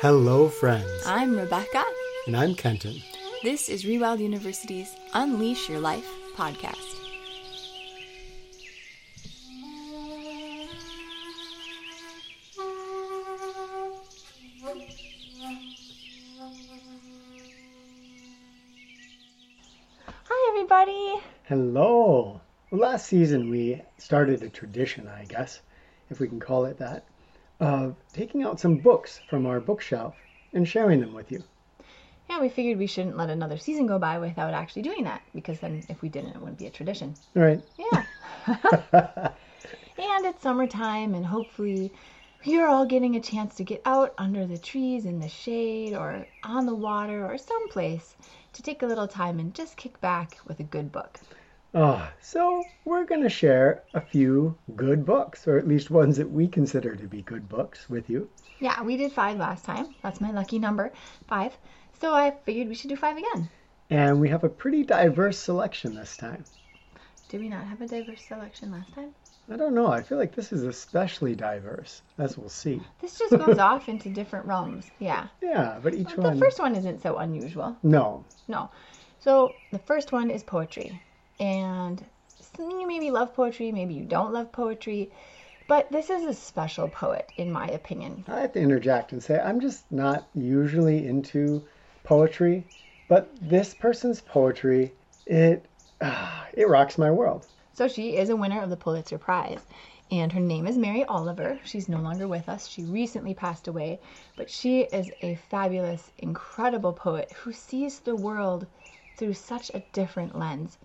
Hello, friends. I'm Rebecca. And I'm Kenton. This is Rewild University's Unleash Your Life podcast. Hi, everybody. Hello. Well, last season we started a tradition, I guess, if we can call it that, of taking out some books from our bookshelf and sharing them with you. Yeah, we figured we shouldn't let another season go by without actually doing that because then if we didn't, it wouldn't be a tradition. Right. Yeah. and it's summertime, and hopefully, you're all getting a chance to get out under the trees in the shade or on the water or someplace to take a little time and just kick back with a good book. Oh, so we're going to share a few good books, or at least ones that we consider to be good books, with you. Yeah, we did five last time. That's my lucky number, five. So I figured we should do five again. And we have a pretty diverse selection this time. Did we not have a diverse selection last time? I don't know. I feel like this is especially diverse, as we'll see. This just goes off into different realms. Yeah. Yeah, but each one The first one isn't so unusual. No. No. So the first one is poetry. And you maybe love poetry, maybe you don't love poetry. But this is a special poet, in my opinion. I have to interject and say I'm just not usually into poetry, but this person's poetry, it ah, it rocks my world. So she is a winner of the Pulitzer Prize. And her name is Mary Oliver. She's no longer with us. She recently passed away. But she is a fabulous, incredible poet who sees the world through such a different lens.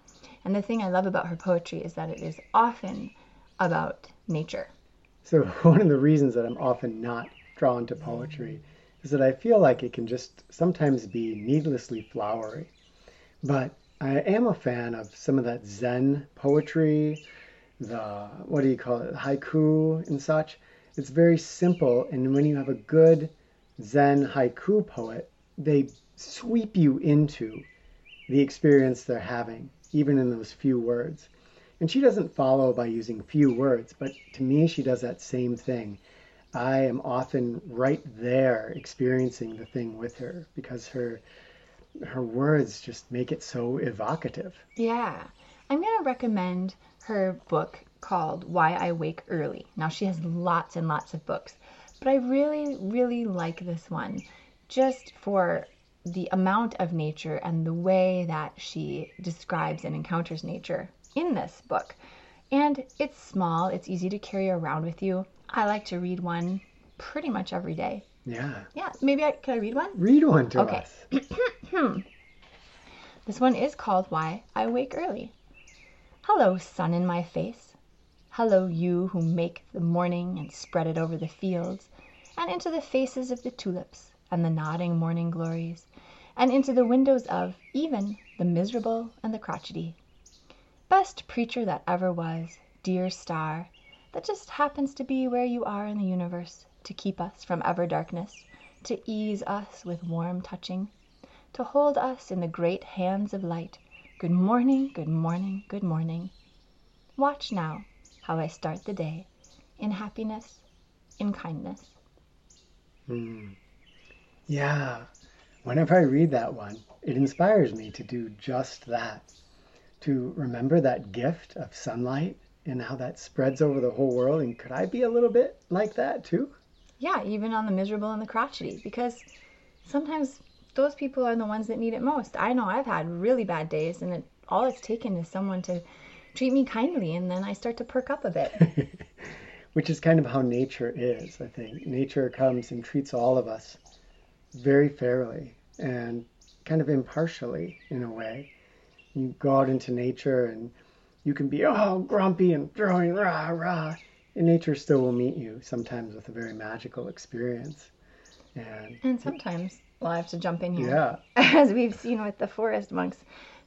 And the thing I love about her poetry is that it is often about nature. So one of the reasons that I'm often not drawn to poetry is that I feel like it can just sometimes be needlessly flowery. But I am a fan of some of that Zen poetry, the what do you call it, haiku and such. It's very simple, and when you have a good Zen haiku poet, they sweep you into the experience they're having, even in those few words. And she doesn't follow by using few words, but to me, she does that same thing. I am often right there experiencing the thing with her because her her words just make it so evocative. Yeah. I'm going to recommend her book called Why I Wake Early. Now, she has lots and lots of books, but I really, really like this one just for the amount of nature and the way that she describes and encounters nature in this book. And it's small, it's easy to carry around with you. I like to read one pretty much every day. Yeah. Yeah, maybe I could I read one? Read one to Okay. us. This one is called Why I Wake Early. Hello, sun in my face. Hello, you who make the morning and spread it over the fields, and into the faces of the tulips and the nodding morning glories, and into the windows of even the miserable and the crotchety. Best preacher that ever was, dear star, that just happens to be where you are in the universe to keep us from ever darkness, to ease us with warm touching to hold us in the great hands of light. Good morning, good morning, good morning. Watch now how I start the day in happiness, in kindness. Hmm. Yeah. Whenever I read that one, it inspires me to do just that. To remember that gift of sunlight and how that spreads over the whole world. And could I be a little bit like that too? Yeah, even on the miserable and the crotchety, because sometimes those people are the ones that need it most. I know I've had really bad days, and it, all it's taken is someone to treat me kindly, and then I start to perk up a bit. Which is kind of how nature is, I think. Nature comes and treats all of us very fairly and kind of impartially in a way. You go out into nature and you can be all grumpy and throwing rah rah, and nature still will meet you sometimes with a very magical experience. And and sometimes, well, I have to jump in here. yeah, As we've seen with the forest monks,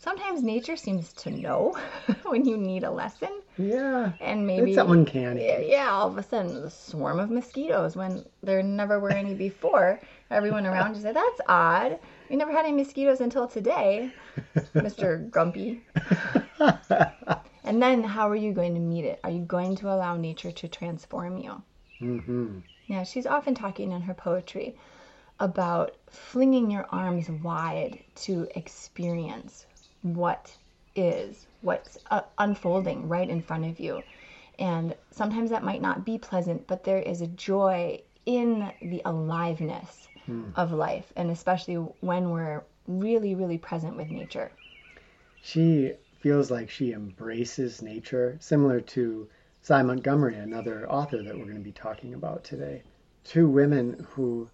sometimes nature seems to know when you need a lesson. yeah, And maybe it's uncanny. Yeah, all of a sudden, the swarm of mosquitoes when there never were any before. Everyone around you said, That's odd. We never had any mosquitoes until today, Mr. Grumpy. And then, how are you going to meet it? Are you going to allow nature to transform you? hmm Yeah, she's often talking in her poetry about flinging your arms wide to experience what is, what's uh, unfolding right in front of you. And sometimes that might not be pleasant, but there is a joy in the aliveness of life, and especially when we're really, really present with nature. She feels like she embraces nature, similar to Sy Montgomery, another author that we're going to be talking about today. Two women who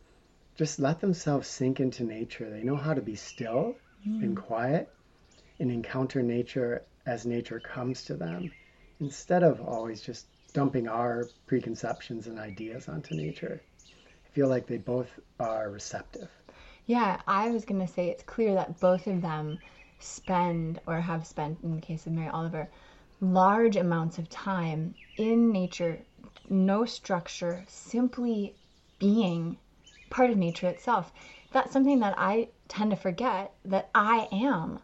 just let themselves sink into nature. They know how to be still and quiet and encounter nature as nature comes to them instead of always just dumping our preconceptions and ideas onto nature. I feel like they both are receptive. Yeah, I was going to say it's clear that both of them spend or have spent, in the case of Mary Oliver, large amounts of time in nature, no structure, simply being part of nature itself. That's something that I tend to forget that I am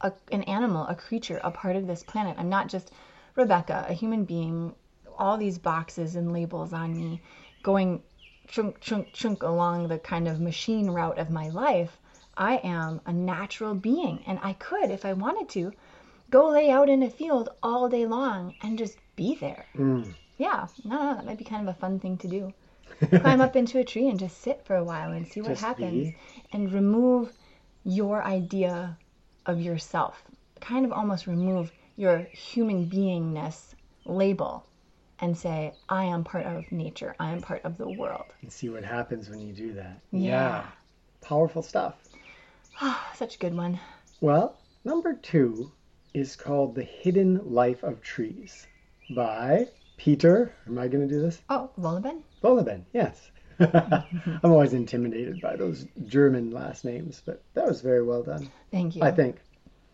a, an animal, a creature, a part of this planet. I'm not just Rebecca, a human being, all these boxes and labels on me going chunk, chunk, chunk along the kind of machine route of my life. I am a natural being, and I could, if I wanted to, go lay out in a field all day long and just be there. Mm. Yeah, no, no, that might be kind of a fun thing to do. Climb up into a tree and just sit for a while and see what Just happens be. and remove your idea of yourself. Kind of almost remove your human beingness label and say, I am part of nature, I am part of the world. And see what happens when you do that. Yeah. Powerful stuff. Such a good one. Well, number two is called The Hidden Life of Trees by Peter. Am I going to do this? Oh, Voliben? Wohlleben, yes. I'm always intimidated by those German last names, but that was very well done, Thank you. I think.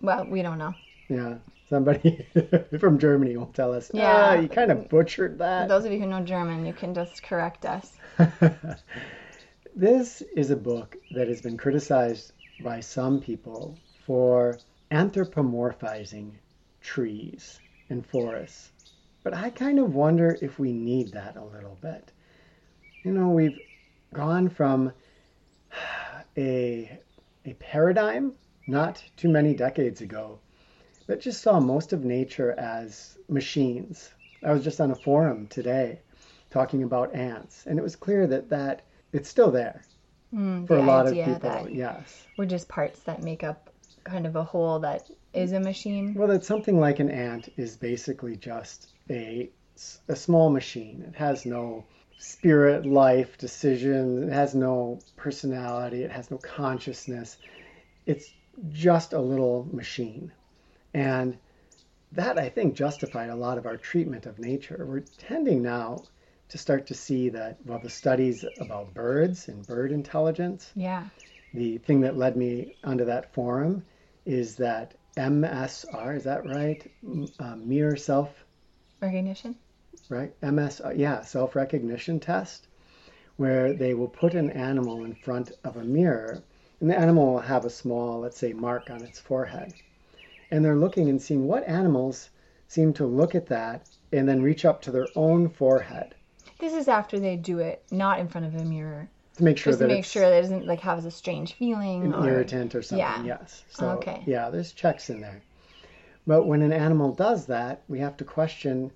Well, we don't know. Yeah, somebody from Germany will tell us, Yeah. yeah, you kind of butchered that. Those of you who know German, you can just correct us. this is a book that has been criticized by some people for anthropomorphizing trees and forests. But I kind of wonder if we need that a little bit. You know, we've gone from a, a paradigm not too many decades ago that just saw most of nature as machines. I was just on a forum today talking about ants, and it was clear that that it's still there Mm, for the a lot of people. Yes. we're just parts that make up kind of a whole that is a machine. Well, that something like an ant is basically just a, a small machine. It has no spirit, life, decision. It has no personality. It has no consciousness. It's just a little machine. And that, I think, justified a lot of our treatment of nature. We're tending now to start to see that, well, the studies about birds and bird intelligence, Yeah. the thing that led me onto that forum is that MSR, is that right? Uh, mirror self, Recognition? Right? MS, uh, yeah, self recognition test, where they will put an animal in front of a mirror, and the animal will have a small, let's say, mark on its forehead. And they're looking and seeing what animals seem to look at that and then reach up to their own forehead This is after they do it not in front of a mirror. to make sure Just to that make sure that it doesn't like have a strange feeling an or irritant or something. Yeah. Yes. So Okay. yeah, there's checks in there. But when an animal does that, we have to question: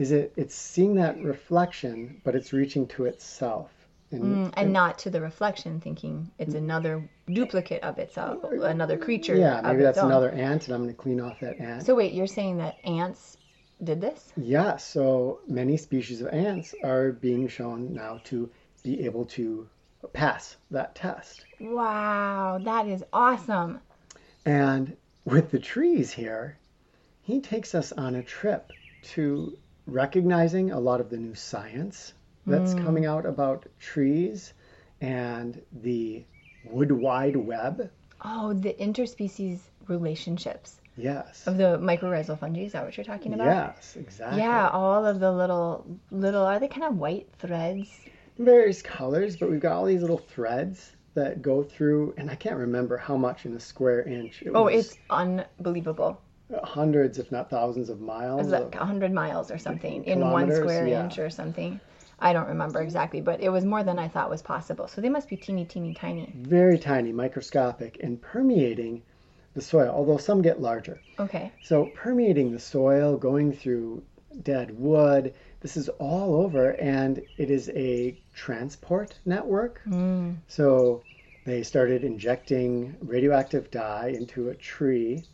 is it? It's seeing that reflection, but it's reaching to itself. And, Mm, and not to the reflection thinking it's another duplicate of itself, another creature. yeah, maybe that's another ant, and I'm going to clean off that ant. So wait, you're saying that ants did this? yeah. So many species of ants are being shown now to be able to pass that test. Wow, that is awesome. And with the trees here, he takes us on a trip to recognizing a lot of the new science that's hmm. coming out about trees and the wood wide web. Oh, the interspecies relationships Yes. of the mycorrhizal fungi. Is that what you're talking about? Yes, exactly. Yeah, all of the little little are they kind of white threads? Various colors, but we've got all these little threads that go through, and I can't remember how much in a square inch. It Oh, was it's unbelievable. Hundreds, if not thousands, of miles. It's of- like 100 miles or something in one square yeah. inch or something. I don't remember exactly, but it was more than I thought was possible. So they must be teeny, teeny, tiny. Very tiny, microscopic, and permeating the soil, although some get larger. Okay. So permeating the soil, going through dead wood, this is all over, and it is a transport network. Mm. So they started injecting radioactive dye into a tree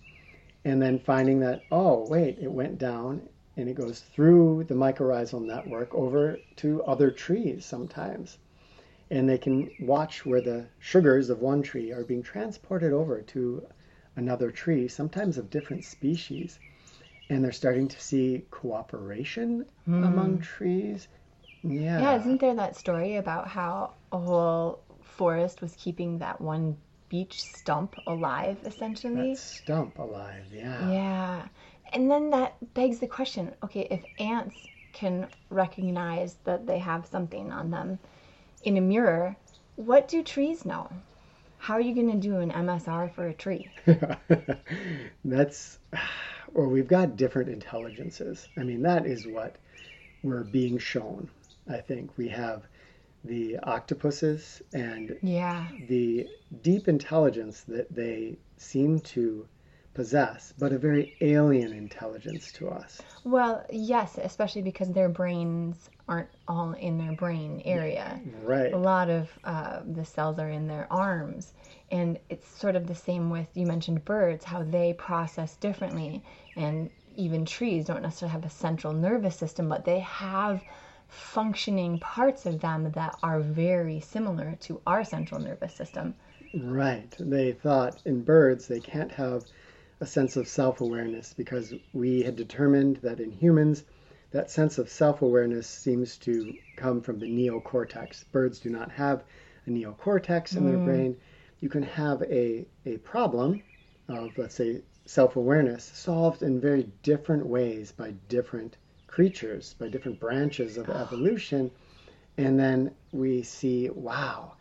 and then finding that, oh, wait, it went down and it goes through the mycorrhizal network over to other trees sometimes. And they can watch where the sugars of one tree are being transported over to another tree, sometimes of different species. And they're starting to see cooperation hmm. among trees. Yeah. Yeah, isn't there that story about how a whole forest was keeping that one beech stump alive, essentially? that stump alive, yeah. Yeah. And then that begs the question okay, if ants can recognize that they have something on them in a mirror, what do trees know? How are you going to do an MSR for a tree? That's, well, we've got different intelligences. I mean, that is what we're being shown. I think we have the octopuses and Yeah. the deep intelligence that they seem to possess, but a very alien intelligence to us. Well, yes, especially because their brains aren't all in their brain area. Right. A lot of uh, the cells are in their arms. And it's sort of the same with, you mentioned birds, how they process differently. And even trees don't necessarily have a central nervous system, but they have functioning parts of them that are very similar to our central nervous system. Right. They thought in birds they can't have a sense of self awareness because we had determined that in humans, that sense of self awareness seems to come from the neocortex. Birds do not have a neocortex in their mm. brain. You can have a, a problem of, let's say, self awareness solved in very different ways by different creatures, by different branches of ah. evolution. And then we see, wow,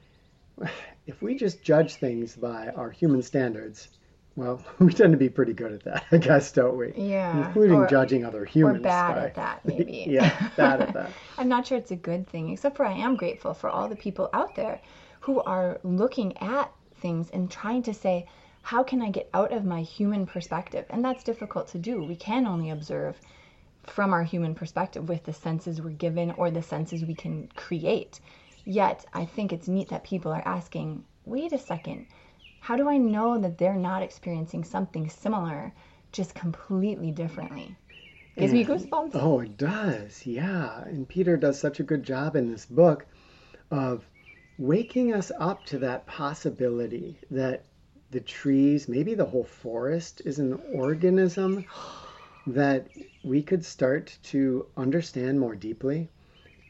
if we just judge things by our human standards, well, we tend to be pretty good at that, I guess, don't we? Yeah. Including Or- judging other We're humans. bad by- at that, maybe. yeah, bad at that. I'm not sure it's a good thing, except for I am grateful for all the people out there who are looking at things and trying to say, how can I get out of my human perspective? And that's difficult to do. We can only observe from our human perspective with the senses we're given or the senses we can create. Yet, I think it's neat that people are asking, wait a second, how do I know that they're not experiencing something similar, just completely differently? Gives me goosebumps. Oh, it does. Yeah. And Peter does such a good job in this book of waking us up to that possibility that the trees, maybe the whole forest, is an organism that we could start to understand more deeply,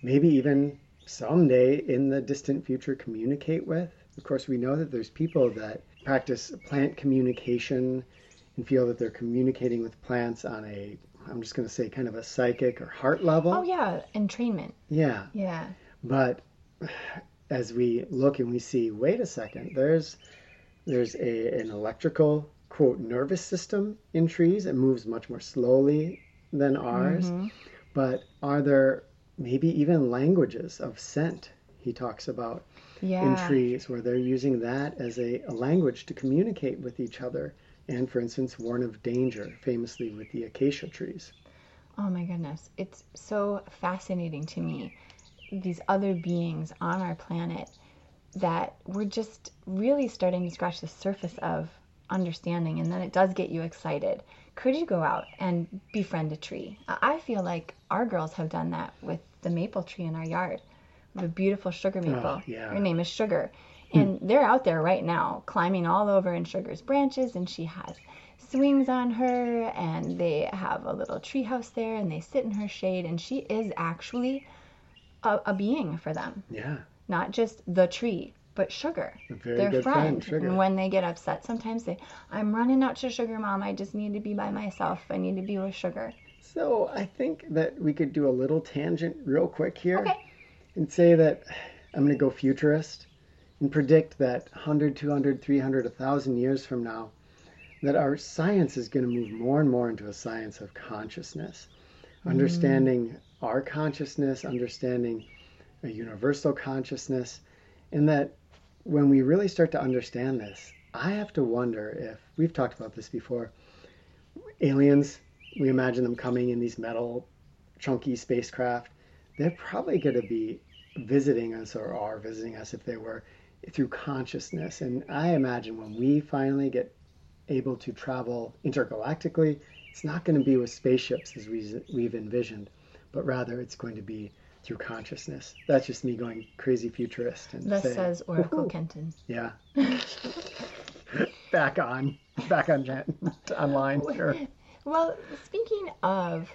maybe even someday in the distant future communicate with. Of course, we know that there's people that practice plant communication and feel that they're communicating with plants on a, I'm just going to say, kind of a psychic or heart level. Oh, yeah, entrainment. Yeah. Yeah. But as we look and we see, wait a second, there's there's a, an electrical quote nervous system in trees. It moves much more slowly than ours. Mm-hmm. But are there maybe even languages of scent? He talks about Yeah. in trees where they're using that as a, a language to communicate with each other. And for instance, warn of danger, famously with the acacia trees. Oh my goodness. It's so fascinating to me. These other beings on our planet that we're just really starting to scratch the surface of understanding. And then it does get you excited. Could you go out and befriend a tree? I feel like our girls have done that with the maple tree in our yard. We have a beautiful sugar ah, maple. yeah. Her name is Sugar. Hmm. And they're out there right now climbing all over in Sugar's branches, and she has swings on her, and they have a little tree house there, and they sit in her shade, and she is actually a, a being for them, Yeah. not just the tree, but Sugar. Very their good friend, Sugar. And when they get upset, sometimes they, I'm running out to Sugar, Mom. I just need to be by myself. I need to be with Sugar. So I think that we could do a little tangent real quick here Okay. and say that I'm going to go futurist and predict that 100, 200, 300, 1,000 years from now, that our science is going to move more and more into a science of consciousness, mm. understanding our consciousness, understanding a universal consciousness, and that when we really start to understand this, I have to wonder if we've talked about this before. Aliens, we imagine them coming in these metal, chunky spacecraft. They're probably going to be visiting us or are visiting us if they were through consciousness. And I imagine when we finally get able to travel intergalactically, it's not going to be with spaceships as we, we've envisioned, but rather it's going to be through consciousness. That's just me going crazy futurist. And Thus saying, says Oracle "Woohoo." Kenton. Yeah. back on. Back on online. Sure. Well, speaking of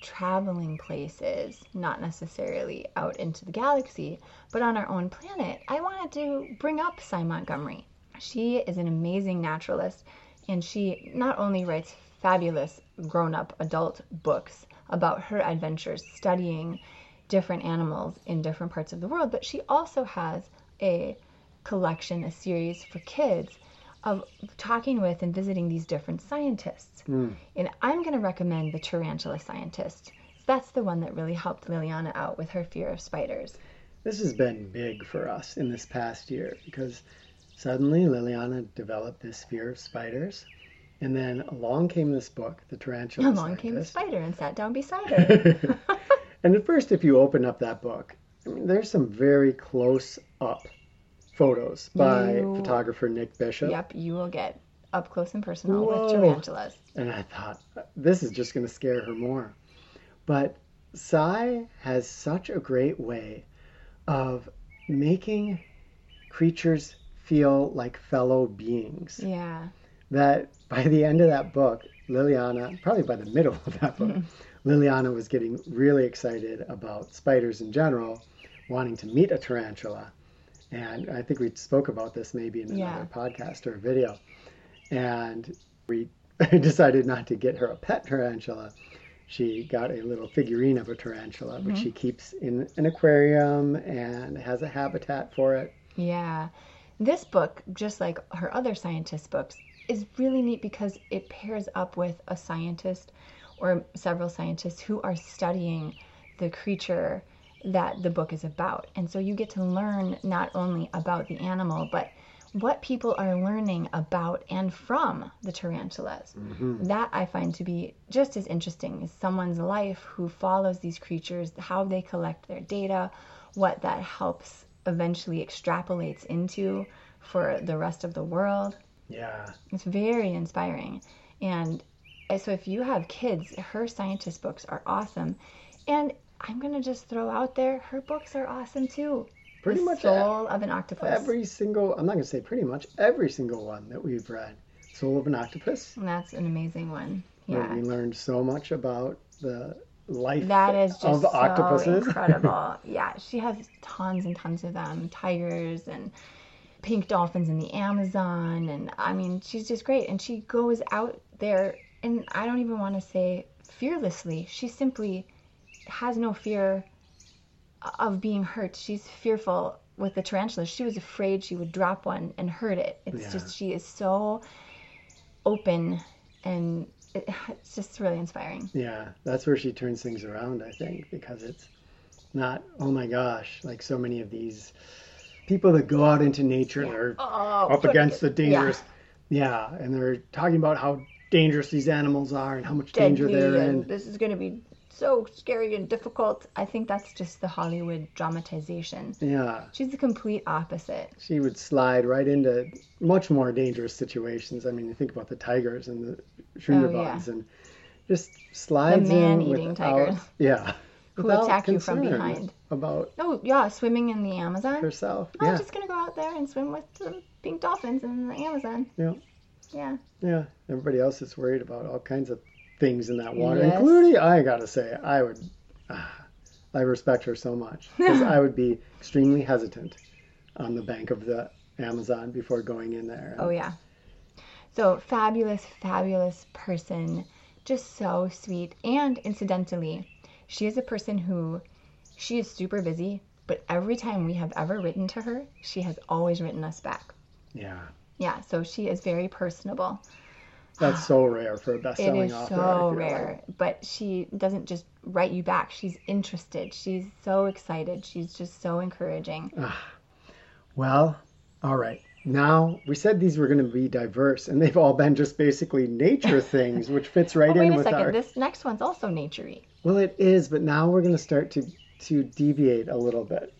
traveling places, not necessarily out into the galaxy, but on our own planet, I wanted to bring up Sy Montgomery. She is an amazing naturalist, and she not only writes fabulous grown up adult books about her adventures studying different animals in different parts of the world, but she also has a collection, a series for kids of talking with and visiting these different scientists. Hmm. And I'm going to recommend the Tarantula Scientist. That's the one that really helped Liliana out with her fear of spiders. This has been big for us in this past year because suddenly Liliana developed this fear of spiders. And then along came this book, The Tarantula scientist Along came the spider and sat down beside her. and at first, if you open up that book, I mean, there's some very close up photos by You- photographer Nick Bishop. yep, you will get up close and personal Whoa. with tarantulas. And I thought, this is just going to scare her more. But Sy has such a great way of making creatures feel like fellow beings Yeah. that by the end of that book, Liliana, probably by the middle of that book, mm-hmm. Liliana was getting really excited about spiders in general, wanting to meet a tarantula. And I think we spoke about this maybe in Yeah. another podcast or video. And we decided not to get her a pet tarantula. She got a little figurine of a tarantula, which she mm-hmm. keeps in an aquarium and has a habitat for it. Yeah. This book, just like her other scientist books, is really neat because it pairs up with a scientist or several scientists who are studying the creature that the book is about. And so you get to learn not only about the animal, but what people are learning about and from the tarantulas. Mm-hmm. That I find to be just as interesting as someone's life who follows these creatures, how they collect their data, what that helps eventually extrapolates into for the rest of the world. Yeah. It's very inspiring. And so if you have kids, her scientist books are awesome. And I'm going to just throw out there, her books are awesome too. Pretty the much Soul of an Octopus. Every single, I'm not going to say pretty much, every single one that we've read. Soul of an Octopus, And that's an amazing one. where Yeah. we learned so much about the life That is just of so octopuses. incredible. yeah, she has tons and tons of them, tigers and pink dolphins in the Amazon, and I mean, she's just great. And she goes out there, and I don't even want to say fearlessly. She simply has no fear of being hurt. She's fearful with the tarantulas. She was afraid she would drop one and hurt it. It's Yeah. just she is so open, and it, it's just really inspiring. yeah, that's where she turns things around, I think, because it's not, oh my gosh, like so many of these people that go out into nature and are Oh, up against the yeah. dangerous. Yeah. and they're talking about how dangerous these animals are and how much danger they're in. this is going to be so scary and difficult. I think that's just the Hollywood dramatization. Yeah, She's the complete opposite. she would slide right into much more dangerous situations. I mean, you think about the tigers and the oh, Sundarbans and just slides in man-eating without, tigers. yeah, Who attack you from behind. about Oh, yeah, swimming in the Amazon. herself. I'm just going to go out there and swim with the pink dolphins in the Amazon. Yeah. Yeah. yeah. Everybody else is worried about all kinds of things in that water, Yes. including I gotta say, I would, ah, I respect her so much because I would be extremely hesitant on the bank of the Amazon before going in there. Oh, yeah. So, fabulous, fabulous person. Just so sweet. And incidentally, she is a person who she is super busy, but every time we have ever written to her, she has always written us back. Yeah. Yeah, so she is very personable. That's so rare for a best-selling is author. I so feel rare. But she doesn't just write you back. She's interested. She's so excited. She's just so encouraging. like. Well, all right. Now we said these were going to be diverse, and they've all been just basically nature things, which fits right wait in a with second. our. This next one's also naturey. Well, it is, but now we're going to start to to deviate a little bit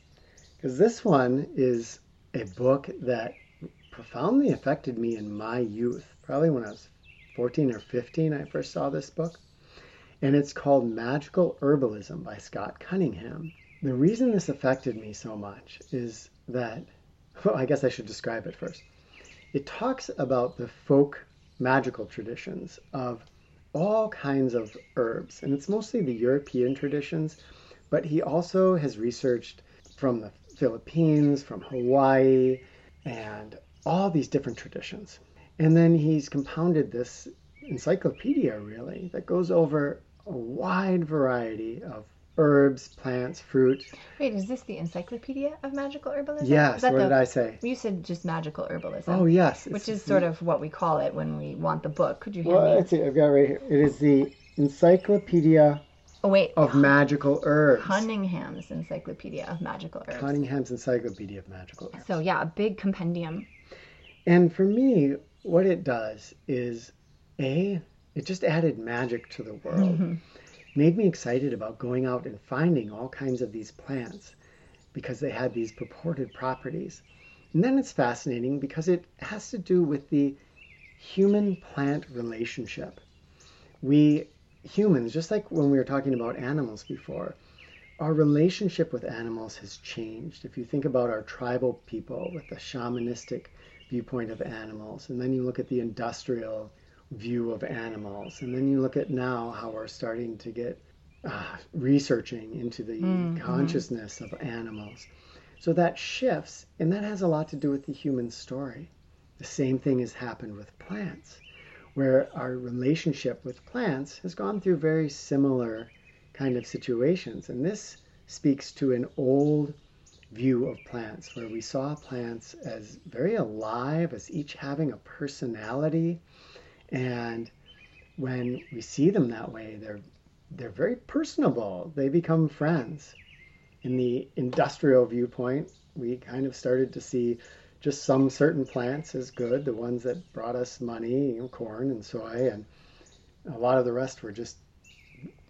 because this one is a book that profoundly affected me in my youth, probably when I was 14 or 15. I first saw this book, and it's called Magical Herbalism by Scott Cunningham. The reason this affected me so much is that, well, I guess I should describe it first. It talks about the folk magical traditions of all kinds of herbs, and it's mostly the European traditions, but he also has researched from the Philippines, from Hawaii, and all these different traditions. And then he's compounded this encyclopedia, really, that goes over a wide variety of herbs, plants, fruit. Wait, is this the Encyclopedia of Magical Herbalism? Is Yes, what the- did I say? You said just magical herbalism. Oh, yes. Which is sort of what we call it when we want the book. Could you hand Well, me? let's see, I've got it right here. It is the Encyclopedia Oh wait, of Magical Herbs. Cunningham's Encyclopedia of Magical Herbs. Cunningham's Encyclopedia of Magical Herbs. So yeah, a big compendium. And for me, what it does is A, it just added magic to the world. Mm-hmm. Made me excited about going out and finding all kinds of these plants because they had these purported properties. And then it's fascinating because it has to do with the human plant relationship. We humans, just like when we were talking about animals before, our relationship with animals has changed. If you think about our tribal people with the shamanistic viewpoint of animals, and then you look at the industrial view of animals, and then you look at now how we're starting to get uh, researching into the consciousness of animals. So that shifts, and that has a lot to do with the human story. The same thing has happened with plants, where our relationship with plants has gone through very similar kind of situations. And this speaks to an old view of plants where we saw plants as very alive, as each having a personality. And when we see them that way, they're they're very personable. They become friends. In the industrial viewpoint, we kind of started to see just some certain plants as good, the ones that brought us money, you know, corn and soy, and a lot of the rest were just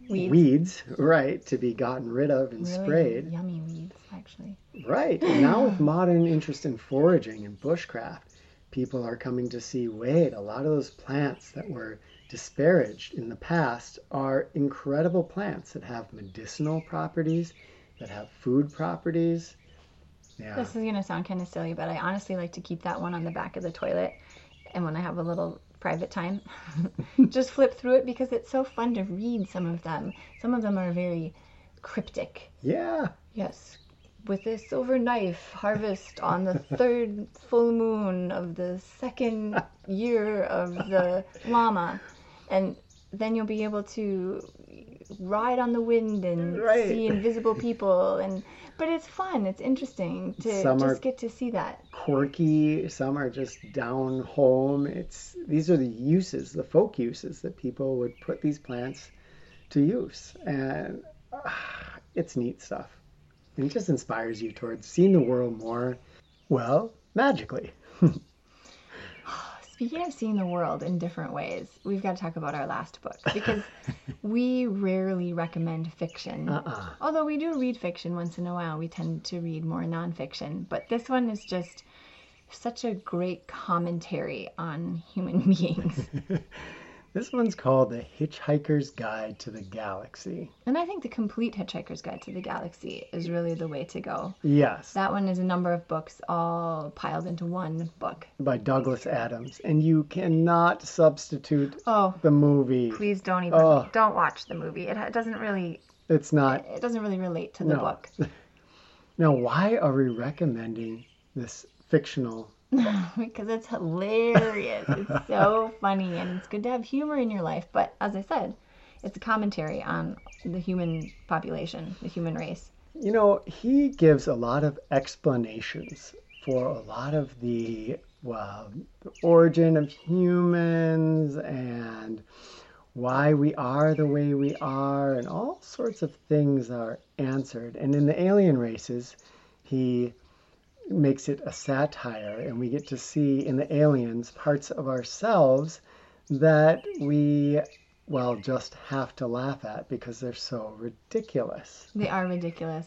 Weeds. weeds, right, to be gotten rid of and Really sprayed. yummy weeds, actually. Right. And now with modern interest in foraging and bushcraft, people are coming to see wait, a lot of those plants that were disparaged in the past are incredible plants that have medicinal properties, that have food properties. Yeah. This is gonna sound kind of silly, but I honestly like to keep that one on the back of the toilet, and when I have a little private time, just flip through it because it's so fun to read some of them. Some of them are very cryptic. Yeah. Yes. With a silver knife, harvest on the third full moon of the second year of the llama. And then you'll be able to ride on the wind and Right. see invisible people and but it's fun it's interesting to Some just get to see that Quirky, some are just down home. It's these are the uses, the folk uses that people would put these plants to use. And ah, it's neat stuff. And it just inspires you towards seeing the world more, well, magically. Speaking of seeing the world in different ways, we've got to talk about our last book because we rarely recommend fiction. Uh-uh. Although we do read fiction once in a while, we tend to read more nonfiction. But this one is just such a great commentary on human beings. This one's called The Hitchhiker's Guide to the Galaxy. and I think The Complete Hitchhiker's Guide to the Galaxy is really the way to go. Yes, That one is a number of books all piled into one book. by Douglas Adams. And you cannot substitute Oh, the movie. please don't even Oh. don't watch the movie. It doesn't really It's not. it doesn't really relate to the No. book. Now, why are we recommending this fictional? because it's hilarious. It's so funny and it's good to have humor in your life. But as I said, it's a commentary on the human population, the human race. You know, he gives a lot of explanations for a lot of the well, the origin of humans and why we are the way we are, and all sorts of things are answered. And in the alien races, he makes it a satire, and we get to see in the aliens parts of ourselves that we, well, just have to laugh at because they're so ridiculous. They are ridiculous.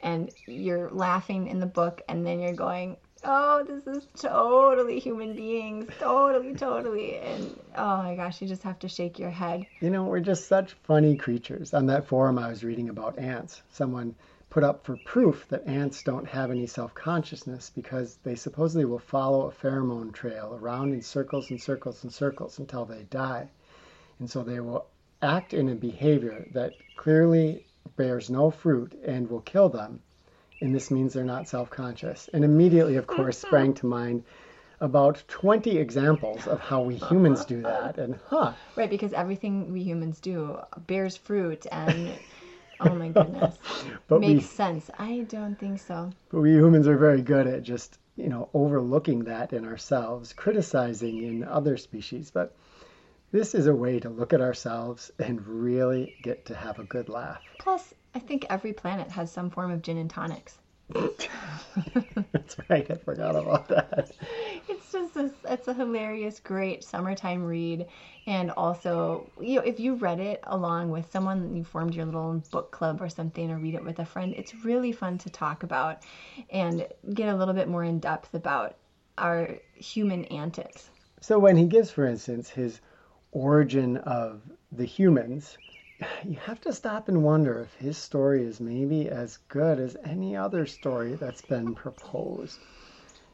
And you're laughing in the book, and then you're going, oh, this is totally human beings, totally, totally. And oh my gosh, you just have to shake your head. You know, we're just such funny creatures. On that forum I was reading about ants, someone put up for proof that ants don't have any self consciousness because they supposedly will follow a pheromone trail around in circles and circles and circles until they die. And so they will act in a behavior that clearly bears no fruit and will kill them and this means they're not self conscious. And immediately, of course, sprang to mind about 20 examples of how we humans do that. And huh. Right, because everything we humans do bears fruit and. Oh my goodness. but Makes we, sense. I don't think so. But we humans are very good at just, you know, overlooking that in ourselves, criticizing in other species. But this is a way to look at ourselves and really get to have a good laugh. Plus, I think every planet has some form of gin and tonics. That's right. I forgot about that. It's just a, it's a hilarious, great summertime read, and also you know if you read it along with someone you formed your little book club or something, or read it with a friend, it's really fun to talk about and get a little bit more in depth about our human antics. So when he gives, for instance, his origin of the humans you have to stop and wonder if his story is maybe as good as any other story that's been proposed.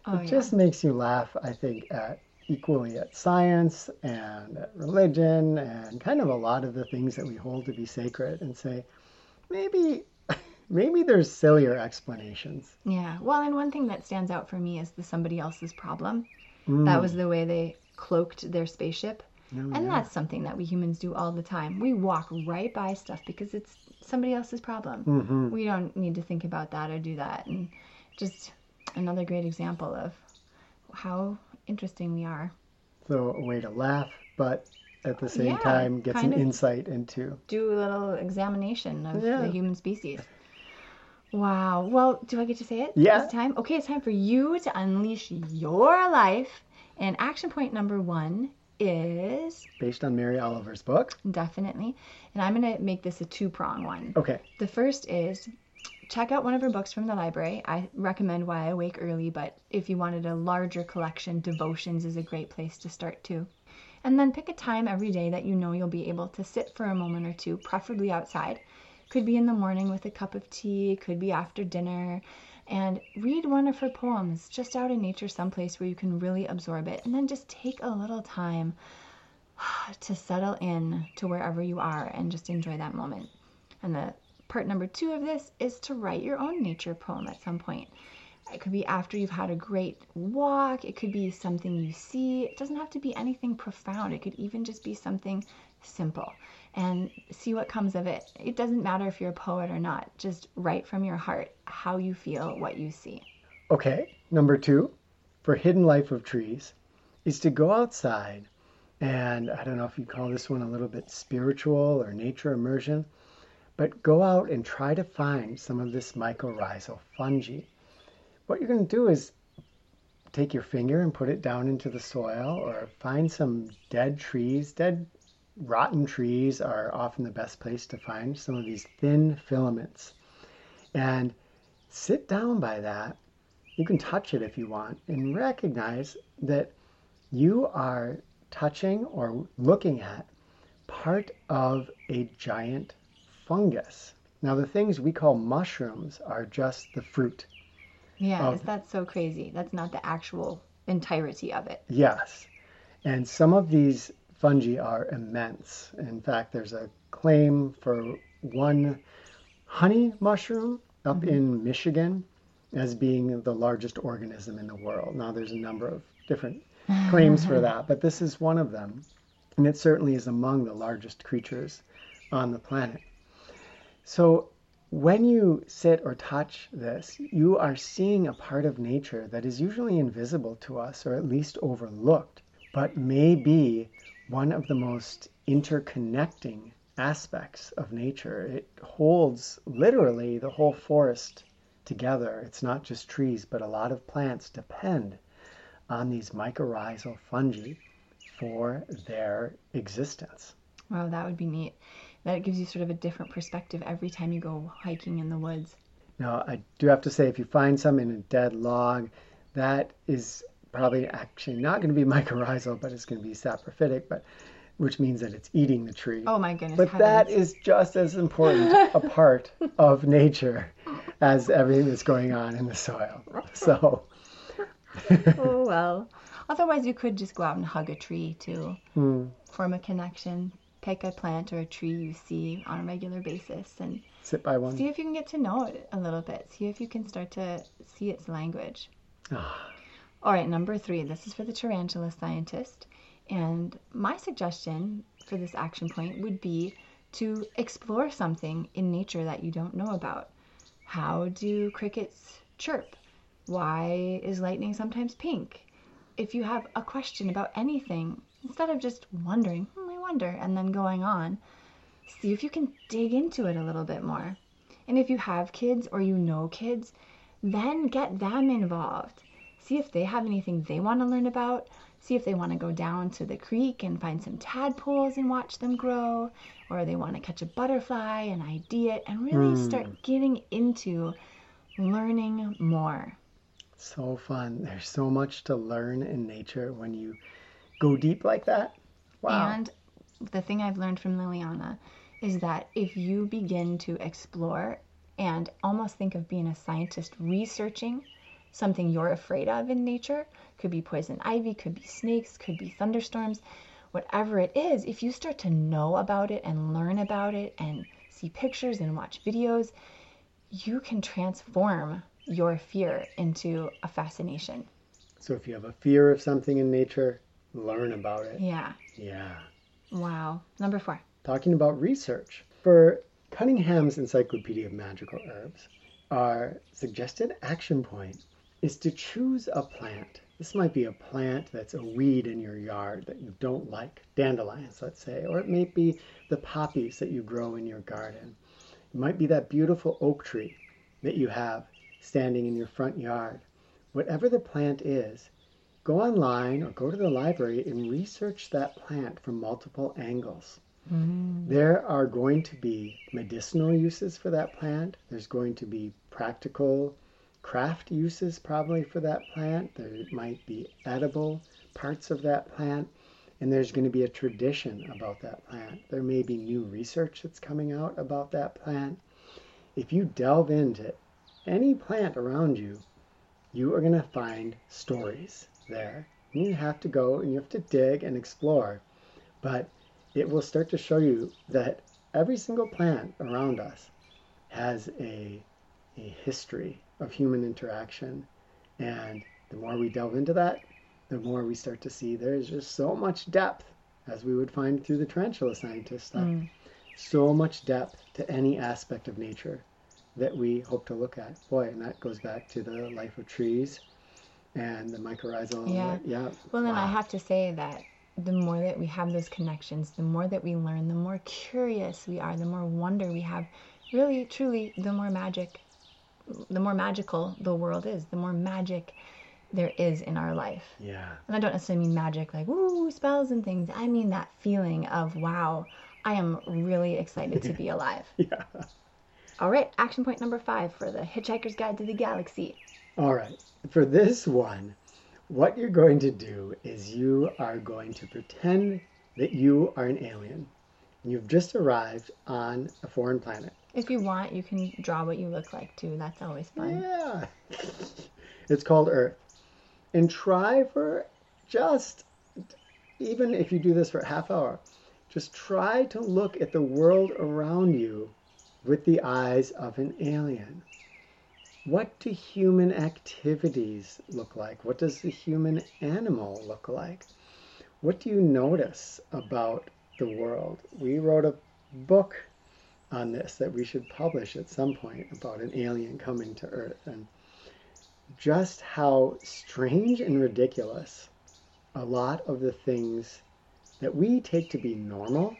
Oh, it yeah. just makes you laugh, I think, at equally at science and at religion and kind of a lot of the things that we hold to be sacred and say, maybe maybe there's sillier explanations. Yeah. Well, and one thing that stands out for me is the somebody else's problem. Mm. That was the way they cloaked their spaceship and yeah. that's something that we humans do all the time. We walk right by stuff because it's somebody else's problem. Mm-hmm. We don't need to think about that or do that. And just another great example of how interesting we are. So, a way to laugh, but at the same yeah, time get some insight into. Do a little examination of yeah. the human species. Wow. Well, do I get to say it? Yeah. It's time. Okay, it's time for you to unleash your life. And action point number one is based on Mary Oliver's book. Definitely. And I'm going to make this a two prong one. Okay. The first is check out one of her books from the library. I recommend Why I Wake Early, but if you wanted a larger collection, Devotions is a great place to start too. And then pick a time every day that you know you'll be able to sit for a moment or two, preferably outside. Could be in the morning with a cup of tea, could be after dinner and read one of her poems just out in nature someplace where you can really absorb it and then just take a little time to settle in to wherever you are and just enjoy that moment. And the part number 2 of this is to write your own nature poem at some point. It could be after you've had a great walk. It could be something you see. It doesn't have to be anything profound. It could even just be something simple and see what comes of it. It doesn't matter if you're a poet or not, just write from your heart how you feel, what you see. Okay, number two for Hidden Life of Trees is to go outside and I don't know if you call this one a little bit spiritual or nature immersion, but go out and try to find some of this mycorrhizal fungi. What you're going to do is take your finger and put it down into the soil or find some dead trees, dead rotten trees are often the best place to find some of these thin filaments. And sit down by that. You can touch it if you want and recognize that you are touching or looking at part of a giant fungus. Now, the things we call mushrooms are just the fruit. Yeah, of, that's so crazy. That's not the actual entirety of it. Yes. And some of these fungi are immense. In fact, there's a claim for one honey mushroom up mm-hmm. in Michigan as being the largest organism in the world. Now, there's a number of different claims for that, but this is one of them. And it certainly is among the largest creatures on the planet. So, when you sit or touch this, you are seeing a part of nature that is usually invisible to us or at least overlooked, but may be one of the most interconnecting aspects of nature. It holds literally the whole forest together. It's not just trees, but a lot of plants depend on these mycorrhizal fungi for their existence. Wow, that would be neat. That gives you sort of a different perspective every time you go hiking in the woods. Now, I do have to say, if you find some in a dead log, that is probably actually not going to be mycorrhizal, but it's going to be saprophytic, but which means that it's eating the tree. Oh my goodness. But heavens. that is just as important a part of nature as everything that's going on in the soil. So, oh well. Otherwise, you could just go out and hug a tree to hmm, form a connection. Pick a plant or a tree you see on a regular basis and sit by one. see if you can get to know it a little bit. See if you can start to see its language. All right, number three. This is for the tarantula scientist. And my suggestion for this action point would be to explore something in nature that you don't know about. How do crickets chirp? Why is lightning sometimes pink? If you have a question about anything, instead of just wondering, hmm, I wonder, and then going on, see if you can dig into it a little bit more. And if you have kids or you know kids, then get them involved. See if they have anything they want to learn about. See if they want to go down to the creek and find some tadpoles and watch them grow, or they want to catch a butterfly and ID it and really Hmm. start getting into learning more. so fun. There's so much to learn in nature when you go deep like that. Wow. And the thing I've learned from Liliana is that if you begin to explore and almost think of being a scientist researching something you're afraid of in nature, could be poison ivy, could be snakes, could be thunderstorms, whatever it is, if you start to know about it and learn about it and see pictures and watch videos, you can transform your fear into a fascination. so if you have a fear of something in nature, learn about it. Yeah. Yeah. Wow. Number four. talking about research. For Cunningham's Encyclopedia of Magical Herbs, our suggested action point is to choose a plant. This might be a plant that's a weed in your yard that you don't like, dandelions, let's say, or it may be the poppies that you grow in your garden. It might be that beautiful oak tree that you have standing in your front yard. Whatever the plant is, go online or go to the library and research that plant from multiple angles. Mm-hmm. There are going to be medicinal uses for that plant. There's going to be practical craft uses probably for that plant. There might be edible parts of that plant. And there's going to be a tradition about that plant. There may be new research that's coming out about that plant. If you delve into any plant around you, you are going to find stories there. And you have to go and you have to dig and explore. But it will start to show you that every single plant around us has a, a history of human interaction. And the more we delve into that, the more we start to see there's just so much depth, as we would find through the tarantula scientist stuff. Mm. So much depth to any aspect of nature that we hope to look at. Boy, and that goes back to the life of trees and the mycorrhizal. Yeah. yeah. Well, then I have to say that the more that we have those connections, the more that we learn, the more curious we are, the more wonder we have. Really, truly, the more magic, the more magical the world is, the more magic there is in our life. Yeah. And I don't necessarily mean magic like, ooh, spells and things. I mean that feeling of, wow, I am really excited to be alive. Yeah. All right, action point number five for the Hitchhiker's Guide to the Galaxy. All right. For this one, what you're going to do is you are going to pretend that you are an alien. You've just arrived on a foreign planet. If you want, you can draw what you look like too. That's always fun. Yeah. It's called Earth. And try for just, even if you do this for a half hour, just try to look at the world around you with the eyes of an alien. What do human activities look like? What does the human animal look like? What do you notice about the world? We wrote a book on this that we should publish at some point about an alien coming to Earth and just how strange and ridiculous a lot of the things that we take to be normal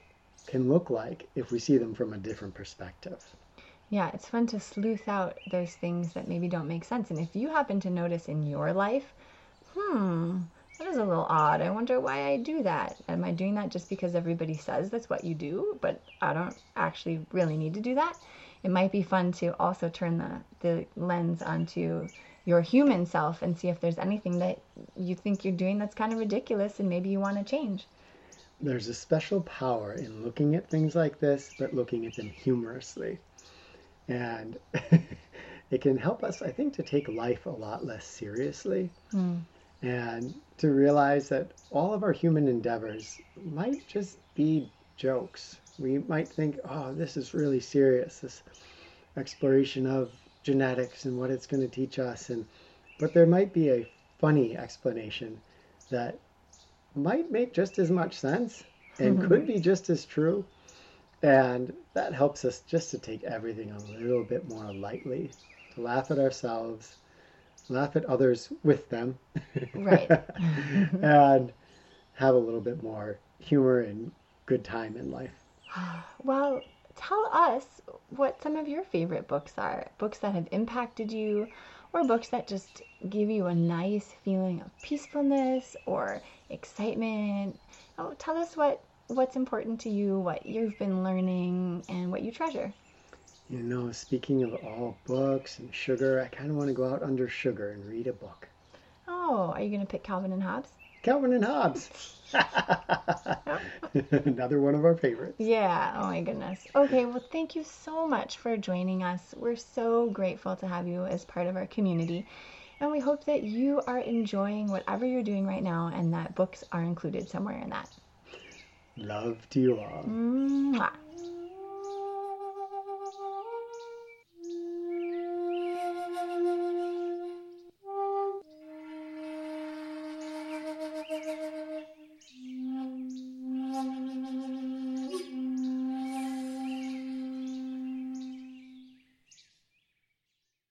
can look like if we see them from a different perspective. Yeah, it's fun to sleuth out those things that maybe don't make sense. And if you happen to notice in your life, hmm, that is a little odd. I wonder why I do that. Am I doing that just because everybody says that's what you do, but I don't actually really need to do that? It might be fun to also turn the, the lens onto your human self and see if there's anything that you think you're doing that's kind of ridiculous and maybe you want to change. There's a special power in looking at things like this, but looking at them humorously. And it can help us, I think, to take life a lot less seriously. Mm. And to realize that all of our human endeavors might just be jokes. We might think, oh, this is really serious, this exploration of genetics and what it's going to teach us. And but there might be a funny explanation that might make just as much sense and could mm-hmm. be just as true. And that helps us just to take everything a little bit more lightly, to laugh at ourselves, laugh at others with them, Right. Mm-hmm. and have a little bit more humor and good time in life. Well, tell us what some of your favorite books are. Books that have impacted you, or books that just give you a nice feeling of peacefulness or excitement. Oh, tell us what what's important to you, what you've been learning, and what you treasure. You know, speaking of all books and sugar, I kind of want to go out under sugar and read a book. Oh, are you going to pick Calvin and Hobbes? Calvin and Hobbes. Another one of our favorites. Yeah, oh my goodness. Okay, well, thank you so much for joining us. We're so grateful to have you as part of our community. And we hope that you are enjoying whatever you're doing right now and that books are included somewhere in that. Love to you all. Mwah.